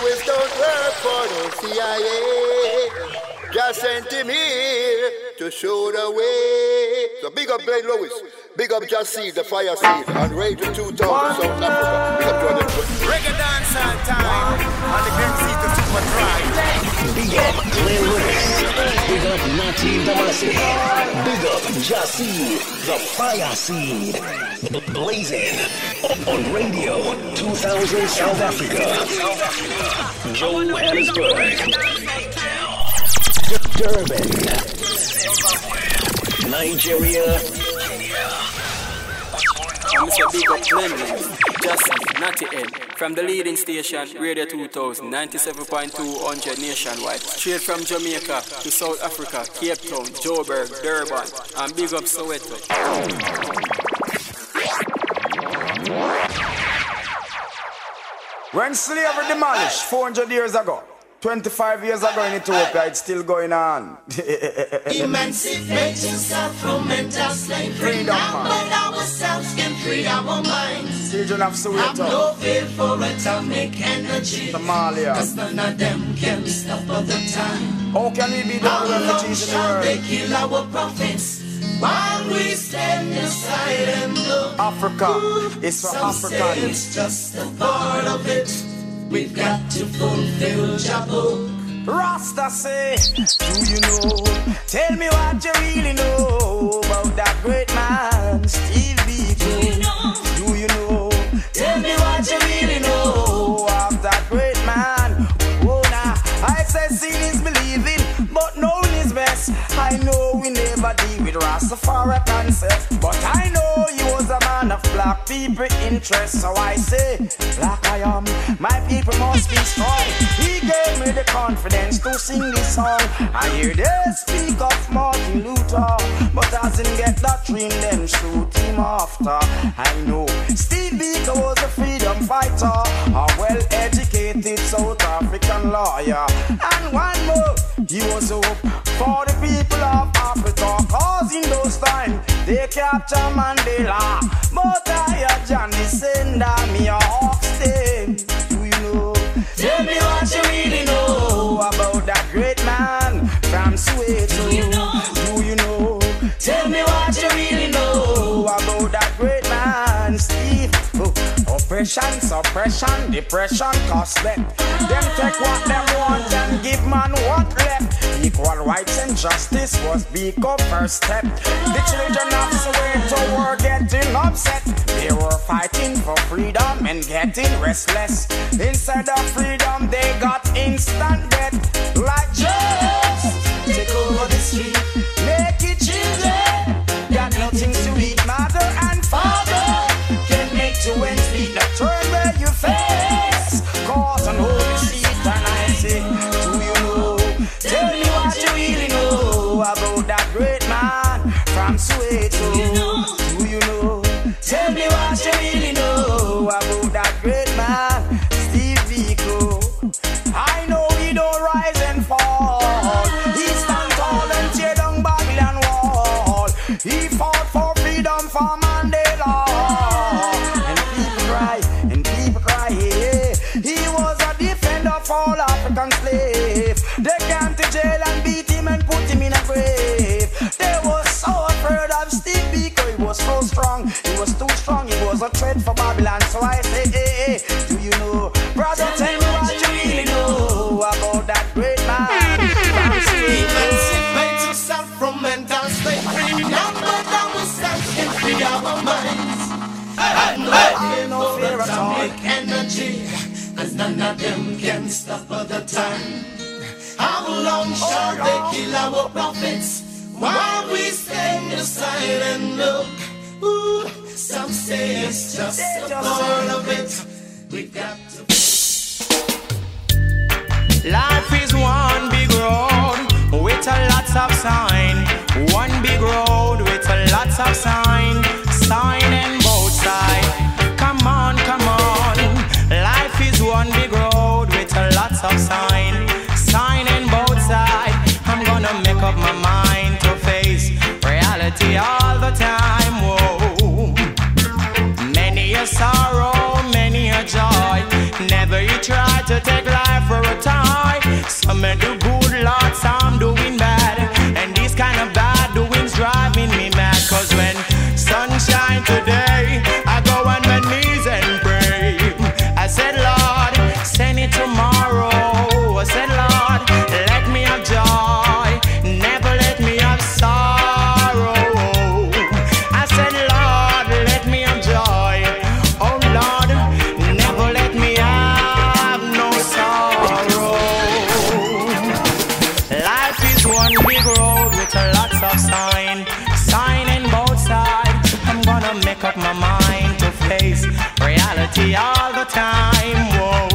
Lewis don't work for the CIA. Just sent him here to show the way. So big up Glenn Lewis. Big up JahSeed, the Fire Seed, and Radio 2000 South Africa. Big up Jordan. Reggae dance time. On the Glenzito Super Drive. Big up Glenn Lewis. Big up Nati Damasi. Big up JahSeed, the Fire Seed. Blazing on Radio 2000 South Africa. Johannesburg. Durban. Nigeria. Mr. Big Up Clemens, Justin, Natty N, from the leading station, Radio 2000, 97.2 100 nationwide, straight from Jamaica to South Africa, Cape Town, Joburg, Durban, and Big Up Soweto. When slavery demolished 400 years ago, 25 years ago in Ethiopia, it's still going on. Emancipate yourself from mental slavery. Freedom. Humble ourselves can free our minds. Children of Have Soweto, no fear for atomic energy. Somalia. Cause none of them can stop all the time. How can we be the How long in the shall they kill our prophets while we stand aside and look? Africa is for Some say it's just a part of it. We've got to fulfill Jabba. Rasta say, Do you know? Tell me what you really know about that great man, Steve with Rastafari concept, eh? but I know he was a man of black people interest. So I say, black I am, my people must be strong. He gave me the confidence to sing this song. I hear they speak of Martin Luther, but him get that dream, them shoot him after. I know Steve Biko was a freedom fighter, a well-educated South African lawyer, and one more, he was hope capture Mandela, but oppression, suppression, depression, cause them. Them take what them want and give man what left. Equal rights and justice was Biko first step. The children of Soweto were getting upset. They were fighting for freedom and getting restless. Instead of freedom, they got instant slavery. Number down ourselves and free our minds. Have no fear no for fear at all. energy, as none of them can stop at the time. How long shall they kill our prophets while we stand aside and look? Ooh, some say it's just a part of it. We got to. Life is one big road with a lots of sign. One big road with sign, sign and both. Come on, come on. Life is one big road with of sign, sign and both. I'm gonna make up my mind to face reality all the time. Whoa. Many a sorrow, many a joy. Never you try to take life for a tie. Some do reality all the time. Whoa,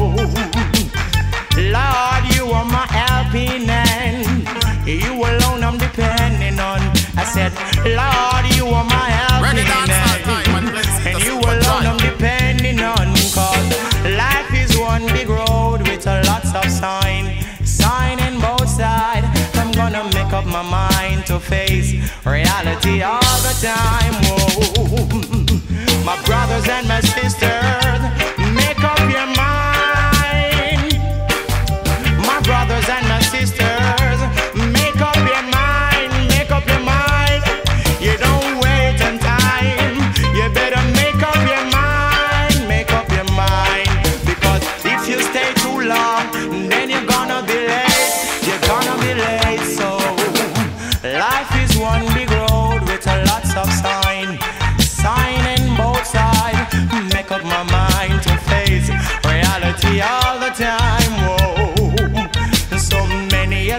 Lord, you are my helping hand. You alone I'm depending on. I said, Lord, you are my helping hand. And you alone I'm depending on. Cause life is one big road with a lots of sign. Sign in both sides. I'm gonna make up my mind to face reality all the time.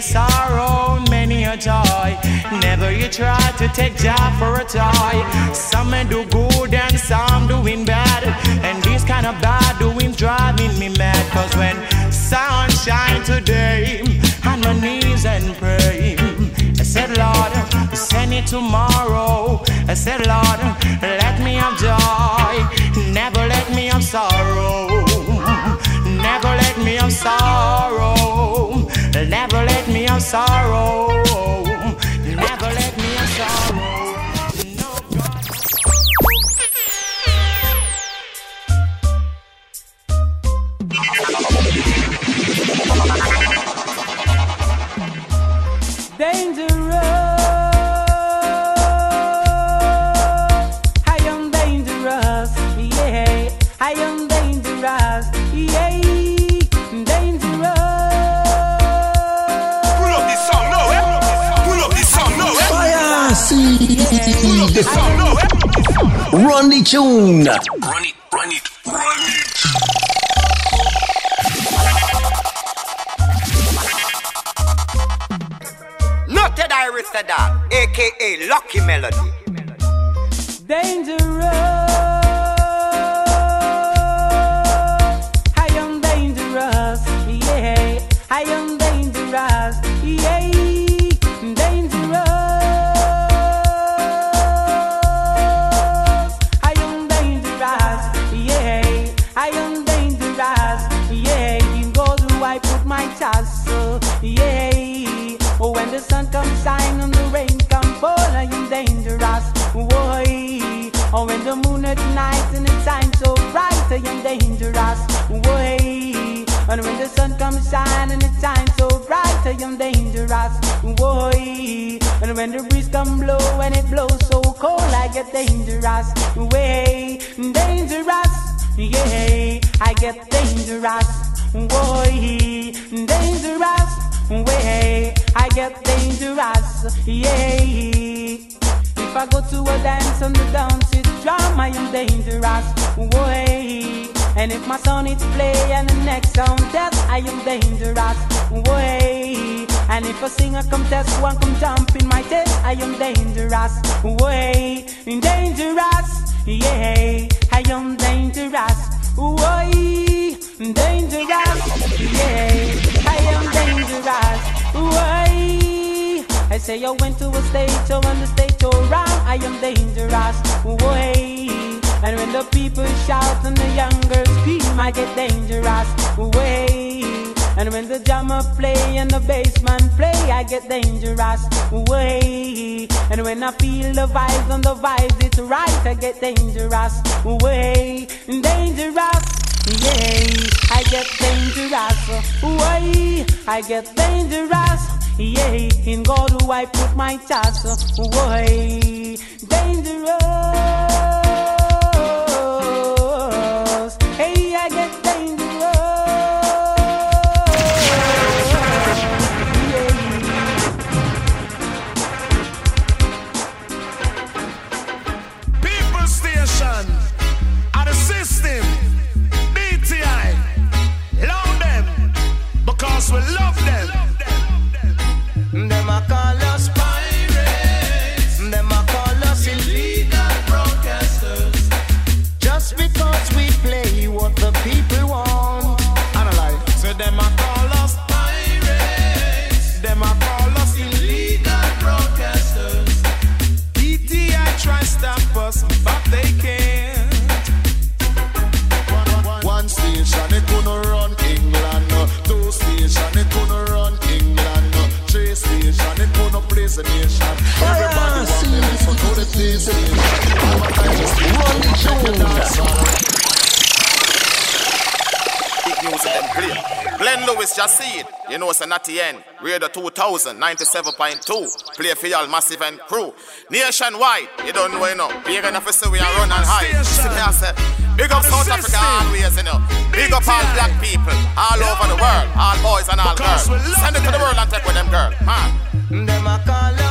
Sorrow, many a joy. Never you try to take job for a toy. Some do good and some doing bad. And this kind of bad doing driving me mad. Cause when sun shine today, on my knees and pray. I said, Lord, send it tomorrow. I said, Lord, let me have joy. Never let me have sorrow. Never let me have sorrow. Never let me have sorrow. Never let me have sorrow. Dangerous. I am dangerous. Yeah. I am dangerous. Yeah. Fire seed. Pull up this song? Run the tune. Run it, run it, run it. Noted Iris said that, aka Lucky Melody. Dangerous. I am dangerous. Yeah. I am blow and it blows so cold, I get dangerous. Way dangerous. Yeah, I get dangerous. Why? Dangerous. Way I get dangerous. Yeah. If I go to a dance and the dance is drum, I am dangerous. Way. And if my son is play and the next sound test, I am dangerous. Way. And if a singer come test, one come jump in my test, I am dangerous. Way. Dangerous. Yeah. I am dangerous. Way. Dangerous. Yeah. I am dangerous. Why? I say I went to a stage, so on the stage so round, I am dangerous. Why? And when the people shout and the young girls scream, I get dangerous. Way. And when the drummer play and the bassman play, I get dangerous. Way. And when I feel the vibes on the vibes, it's right, I get dangerous. Way. Dangerous. Yeah, I get dangerous. Why? I get dangerous. Yeah, in God do I put my trust. Why? Dangerous. Play. Glenn Lewis just see it. You know it's a natty end. Radio 2000, 97.2. Play for y'all massive and crew. Nationwide, you don't know, you know. Big enough to say we are run and high. See me, I say, big up South Africa always, you know. Big up all black people all over the world. All boys and all girls. Send it to the world and take with them girl. Man. Them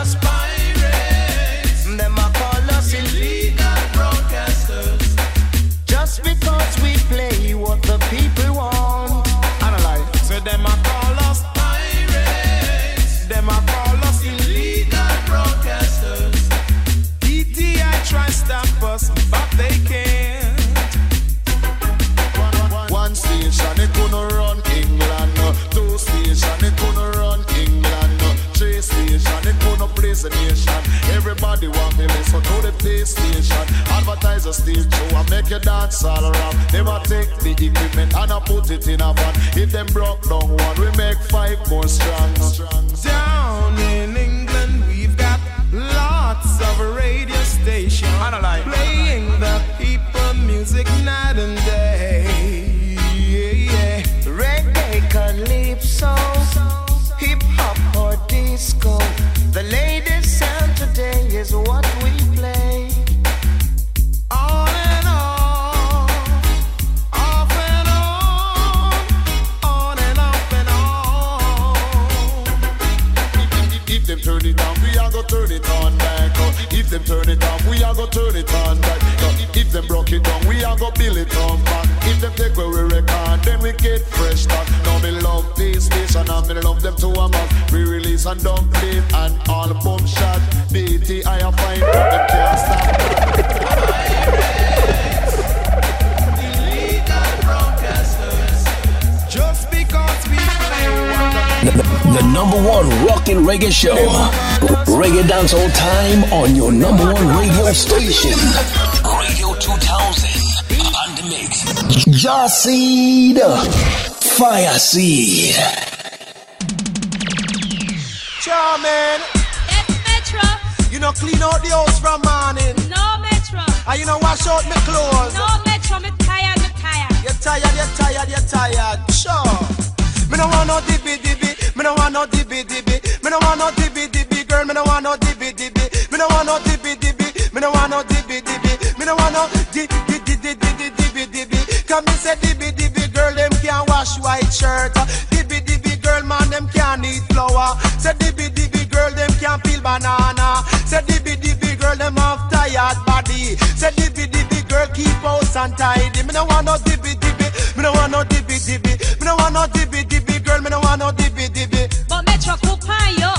number one rockin' reggae show. Reggae dance all time on your number one radio station. Radio 2000. On the mix. JahSeed. Fire Seed. Charming, Yes, Metro. you know clean out the house from morning. No, Metro. And you know wash out my clothes. No, Metro. Me tired, me tired. You're tired, you're tired, you're tired. Sure. Me no want no dibby dibby. Me no want no dibby dibby. Me no want no dibby dibby, girl. Me no want no dibby dibby. Me no want no dibby dibby. Me no want no dibby dibby. Me no want no di di di di di di dibby dibby. Come me say dibby dibby, girl. Them can't wash white shirt. Dibby dibby, girl. Man, them can't eat flour. Say dibby dibby, girl. Them can't peel banana. Say dibby dibby, girl. Them have tired body. Say dibby dibby, girl. Keep house untidy. Me no want no dibby dibby. Me no want no dibby dibby. Me no want no dibby dibby, no dibby. But Metro, kupayo,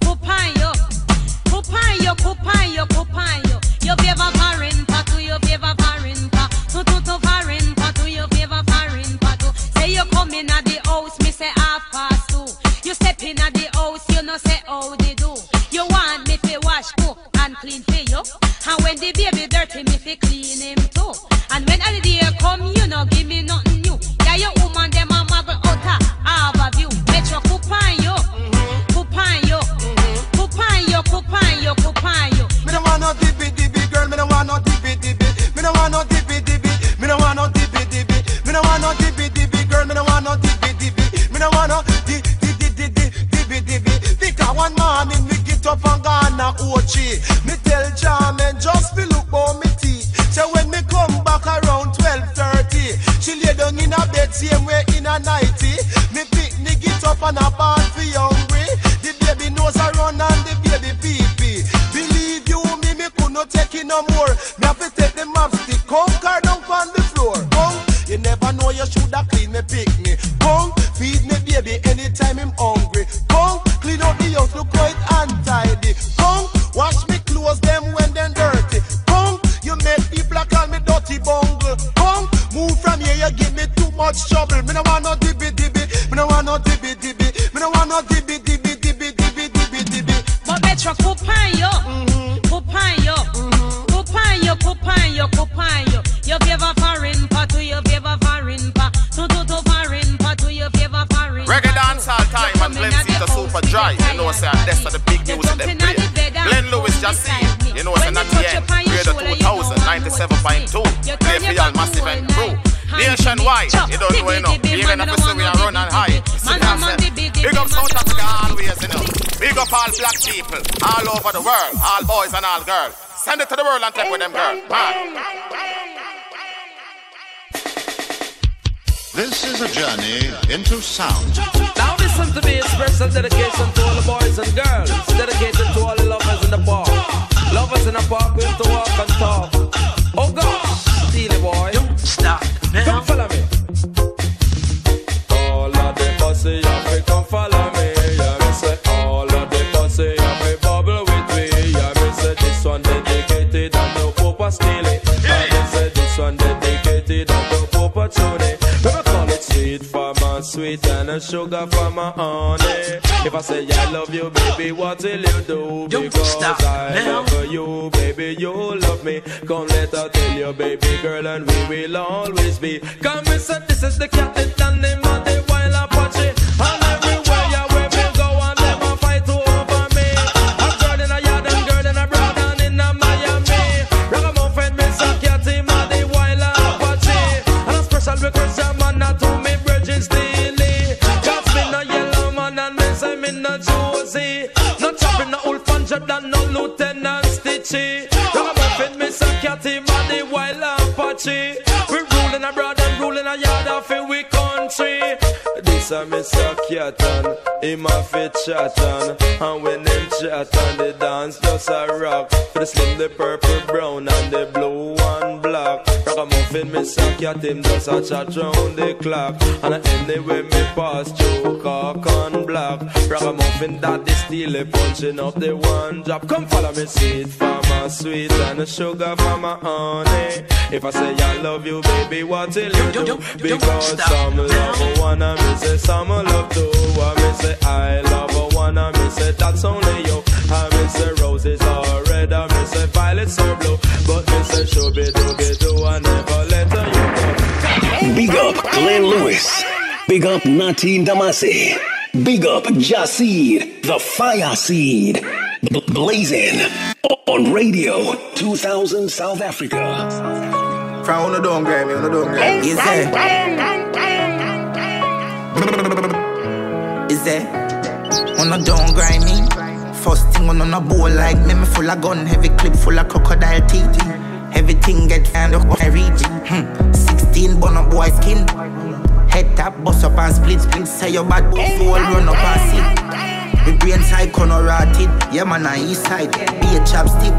kupayo, kupayo, kupayo, kupayo. Yo beba varin patu, yo beba varin pa, tu tu tu varin patu, yo beba varin patu. Say you come in at the house, me say half past two. You step in at the house, you know say how they do. You want me fi wash, cook and clean for you, and when the baby dirty, Big up all black people all over the world, all boys and all girls. Send it to the world and take with them girls. This is a journey into sound. Now listen to me, express special dedication to all the boys and girls. Dedicated to all the lovers in the park. Lovers in the park, we have to walk and talk. Oh gosh, Steely boy. Don't stop now. Come follow me. Papa Steely. Yeah, me say this one dedicated and no Papa Tony. We me call it sweet for my sweet and a sugar for my honey. If I say I love you, baby, what will you do? Because I love you, baby, you love me. Come let her tell you, baby girl, and we will always be. Come and say this is the captain and name of the wild Apache. Apache. We ruling abroad and ruling a yard of it, we country. This a me suck cat and him a fit chat and when them chat and they dance just a rock For the slim, the purple, brown and the blue and black Ragamuffin me suck cat him just a chat round the clock. And anyway me pass through cock and black Ragamuffin daddy steal it punching up the one drop. Come follow me sweet for my sweet and the sugar for my honey. If I say I love you baby what will you do? Because some love a one and me say some love two And me say I love a one and me say that's only you And me say roses are red and me say violets are blue But me say shooby dooby doo I never let her you go Big up Glenn Lewis. Big up Natin Damasi. Big up JahSeed, the fire seed. Blazing on Radio 2000 South Africa. From uno don't grab me, uno don't grab me. Is there? Is there? Uno don't grind me. First thing on a bowl like me, me full of gun, heavy clip full of crocodile teeth. Everything get found up when I reach. Hmm. 16 bun up boy skin. Head tap, bust up and split, split. Say your bad boy, so all run up and see. The brain side corner rotted. Yeah, man, on east side. Be a chapstick.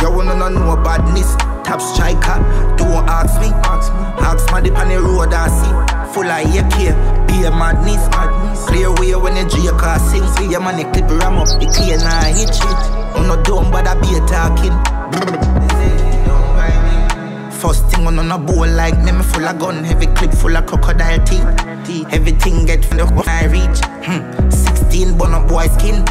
You wanna know no badness. Top striker, don't ask me. Ask me dip on the road I see. Full of AK, be a madness. Clear way when the J car sing. See your the clip ram up, the clear I hit shit. I'm not but I be talking. First thing on on a bowl like me, full of gun, heavy clip full of crocodile teeth. Everything get from the when I reach. Hmm. 16 bun up boy skin.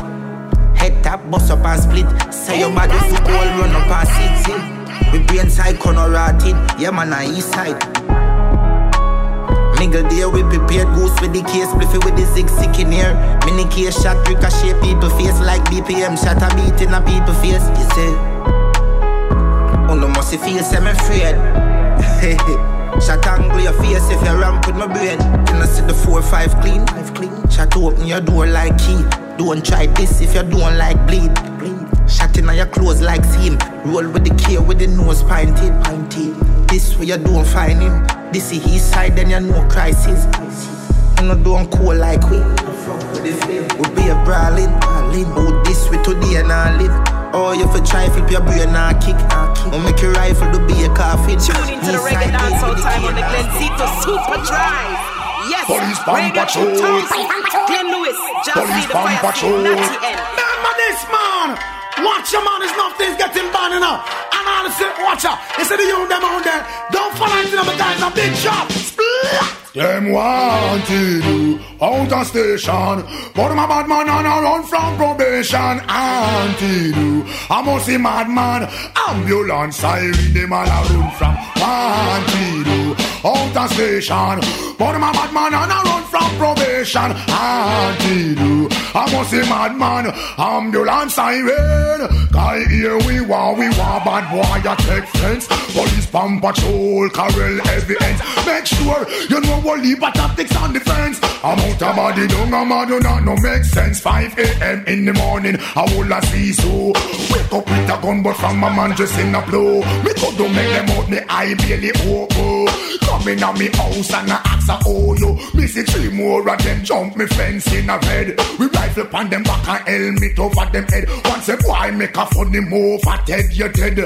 Head tap, bust up and split. Say your body for all run up and sit. We brain side corner rotted. Yeah, man, on east side. Nigga there, we prepared goose with the case, spliffy with the zig sick in here. Mini case shot, ricochet people face like BPM shot a beat in a people face. You say, oh no, must feel semi afraid. Shot angle your face if you ramp with my brain. Can I see the four five clean? Five clean. Shot open your door like key. Don't try this if you don't like bleed. bleed. Shot in your clothes like seam. Roll with the K with the nose pinted. pinted. This way you don't find him. This is his side, then you know crisis. You know don't cool like we. We be a brawling, brawling. Oh, this way today and I live. Oh, you for try flip your brain and kick. Oh, make your rifle to be a coffin. Tune into the reggae dancehall time on the Glenzito Super Drive. Yes, Police Bomb Radio Patrol. 2000. Glenn Lewis, Just Police the Bomb Fire Patrol. Natty N. Remember this man. Watch your man, there's nothing's getting bad enough. The say, watch out. They say the young them there. Don't into them guys, a big shot. Splat. Them wanted you out of station. But my bad man on a run from probation. Anti you. I must see madman. Ambulance siren, them all a run from. Wanted you out of station. But my bad man on a run from on probation until you. I must say madman, ambulance siren. Guy here we want, we want bad boy you take fence. Police pump patrol, carol evidence. Make sure you know what leave tactics on the fence. I'm out of body, don't I'm out, do not no make sense. 5 a.m. in the morning, I will a see so. Wake up with a gun, but from my man just in a blow. Me could do make them out, me eye barely open. Come in on me house and I ask a oh yo. Me see three more of them jump me fence in a bed. We rifle on them back and helmet over them head. Once a boy make a funny move, I dead you dead.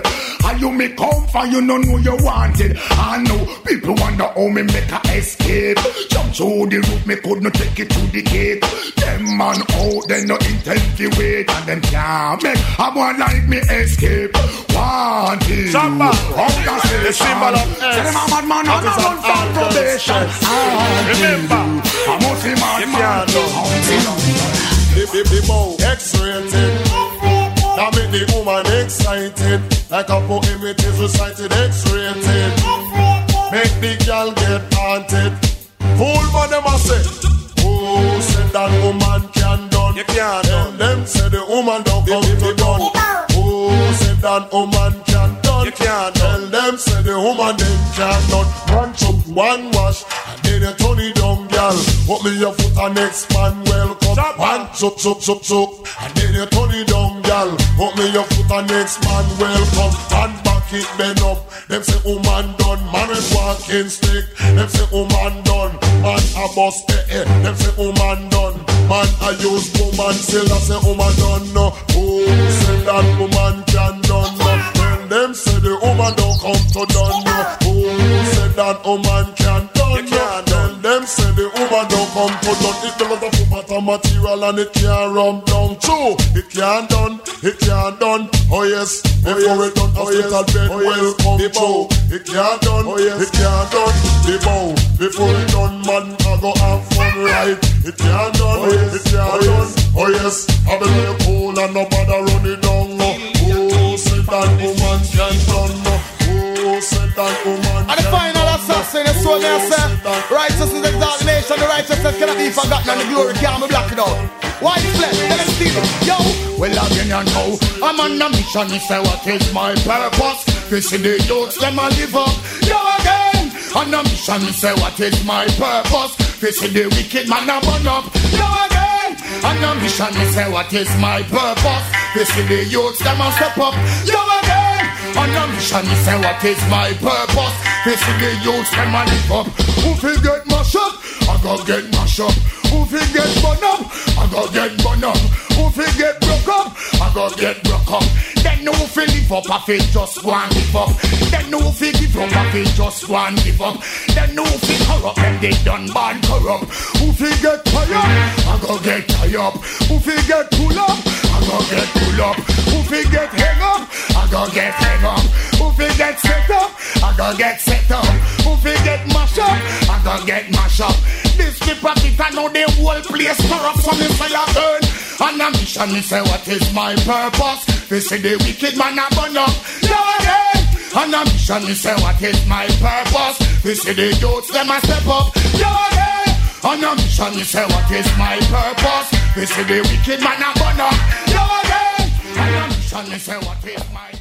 And you me come for you no know you wanted. I know people wonder how me make a escape. Jump through the roof, me could not take it to the gate. Them man out, they no intend to wait, and them can't make a boy like me escape. Wanted. Samba. Of The symbol of Say them a mad man, I'm not on from probation. Remember, I must be mad man. The, the bow X-rated. That make the woman excited. Like a poem it is recited X-rated. Make the girl get haunted. Fool man them a say Oh, said that woman can done? You can't done. them say the woman don't come to done. Oh, said that woman can done? You can't Tell them say the woman them can done. One chop, one wash And then you turn it down, girl. Put me your foot and next man welcome One chop, chop, chop, chop And then you turn it down, girl Put me your foot and next man welcome. And back it bend up. Them say woman done. Man with walking stick. Them say woman done. Man a bust eh eh Them say woman done. Man I use woman Still. I say woman done no. Oh say that woman can done no? Tell them say the woman don't come to done no. Oh say that woman can done no them say the woman don't come to done It don't matter for matter material and it can't run down. True, it can't done, it can't done. Oh yes, oh, before it done oh, hospital bed oh, welcome true. It can't done, it can't done. The bow, before it done man I go have fun right It can't done, it can't done. Oh yes, I be like cool and nobody run it down no. Oh, say that woman can done no. Oh, say that woman And the final assassin is so there, sir. Righteousness is exaltation, the righteousness cannot be forgotten, and the glory can't be blocked out. White flesh, let us steal it. Yo, well, again, you know, I'm on a mission, me say, what is my purpose? This is the youths, them a live up. Yo, again, on a mission, me say, what is my purpose? This is the wicked man, a burn up. Yo, again, on a mission, me say, what is my purpose? This is the youths, them a step up. Yo, on a mission, me say, what is my purpose? This is the youths, them a live up. Who fi get mash up? I go get mash up. Who fi get burn up? I go get burn up. Who fi get broke up? I go get broke up. Then no fi live up, I fi just go and give up. Then no fi give up, I fi just go and give up. Then no fi corrupt, them they done bad corrupt. Who fi get tired? I go get tired. Up. Who fi get pull up? Go get pull up. Who fi get hang up? I go get hang up. Who fi get set up? I go get set up. Who fi get mash up? I go get mash up. This hypocrite, I know the whole place corrupt, so me say I burn. And a mission, me say what is my purpose? They say the wicked man a burn up. Now again. And a mission, me say what is my purpose? They say the youths them a step up. Now again. And a mission, me say what is my purpose? They say the wicked man a burn up. Now again. And a mission, me say what is my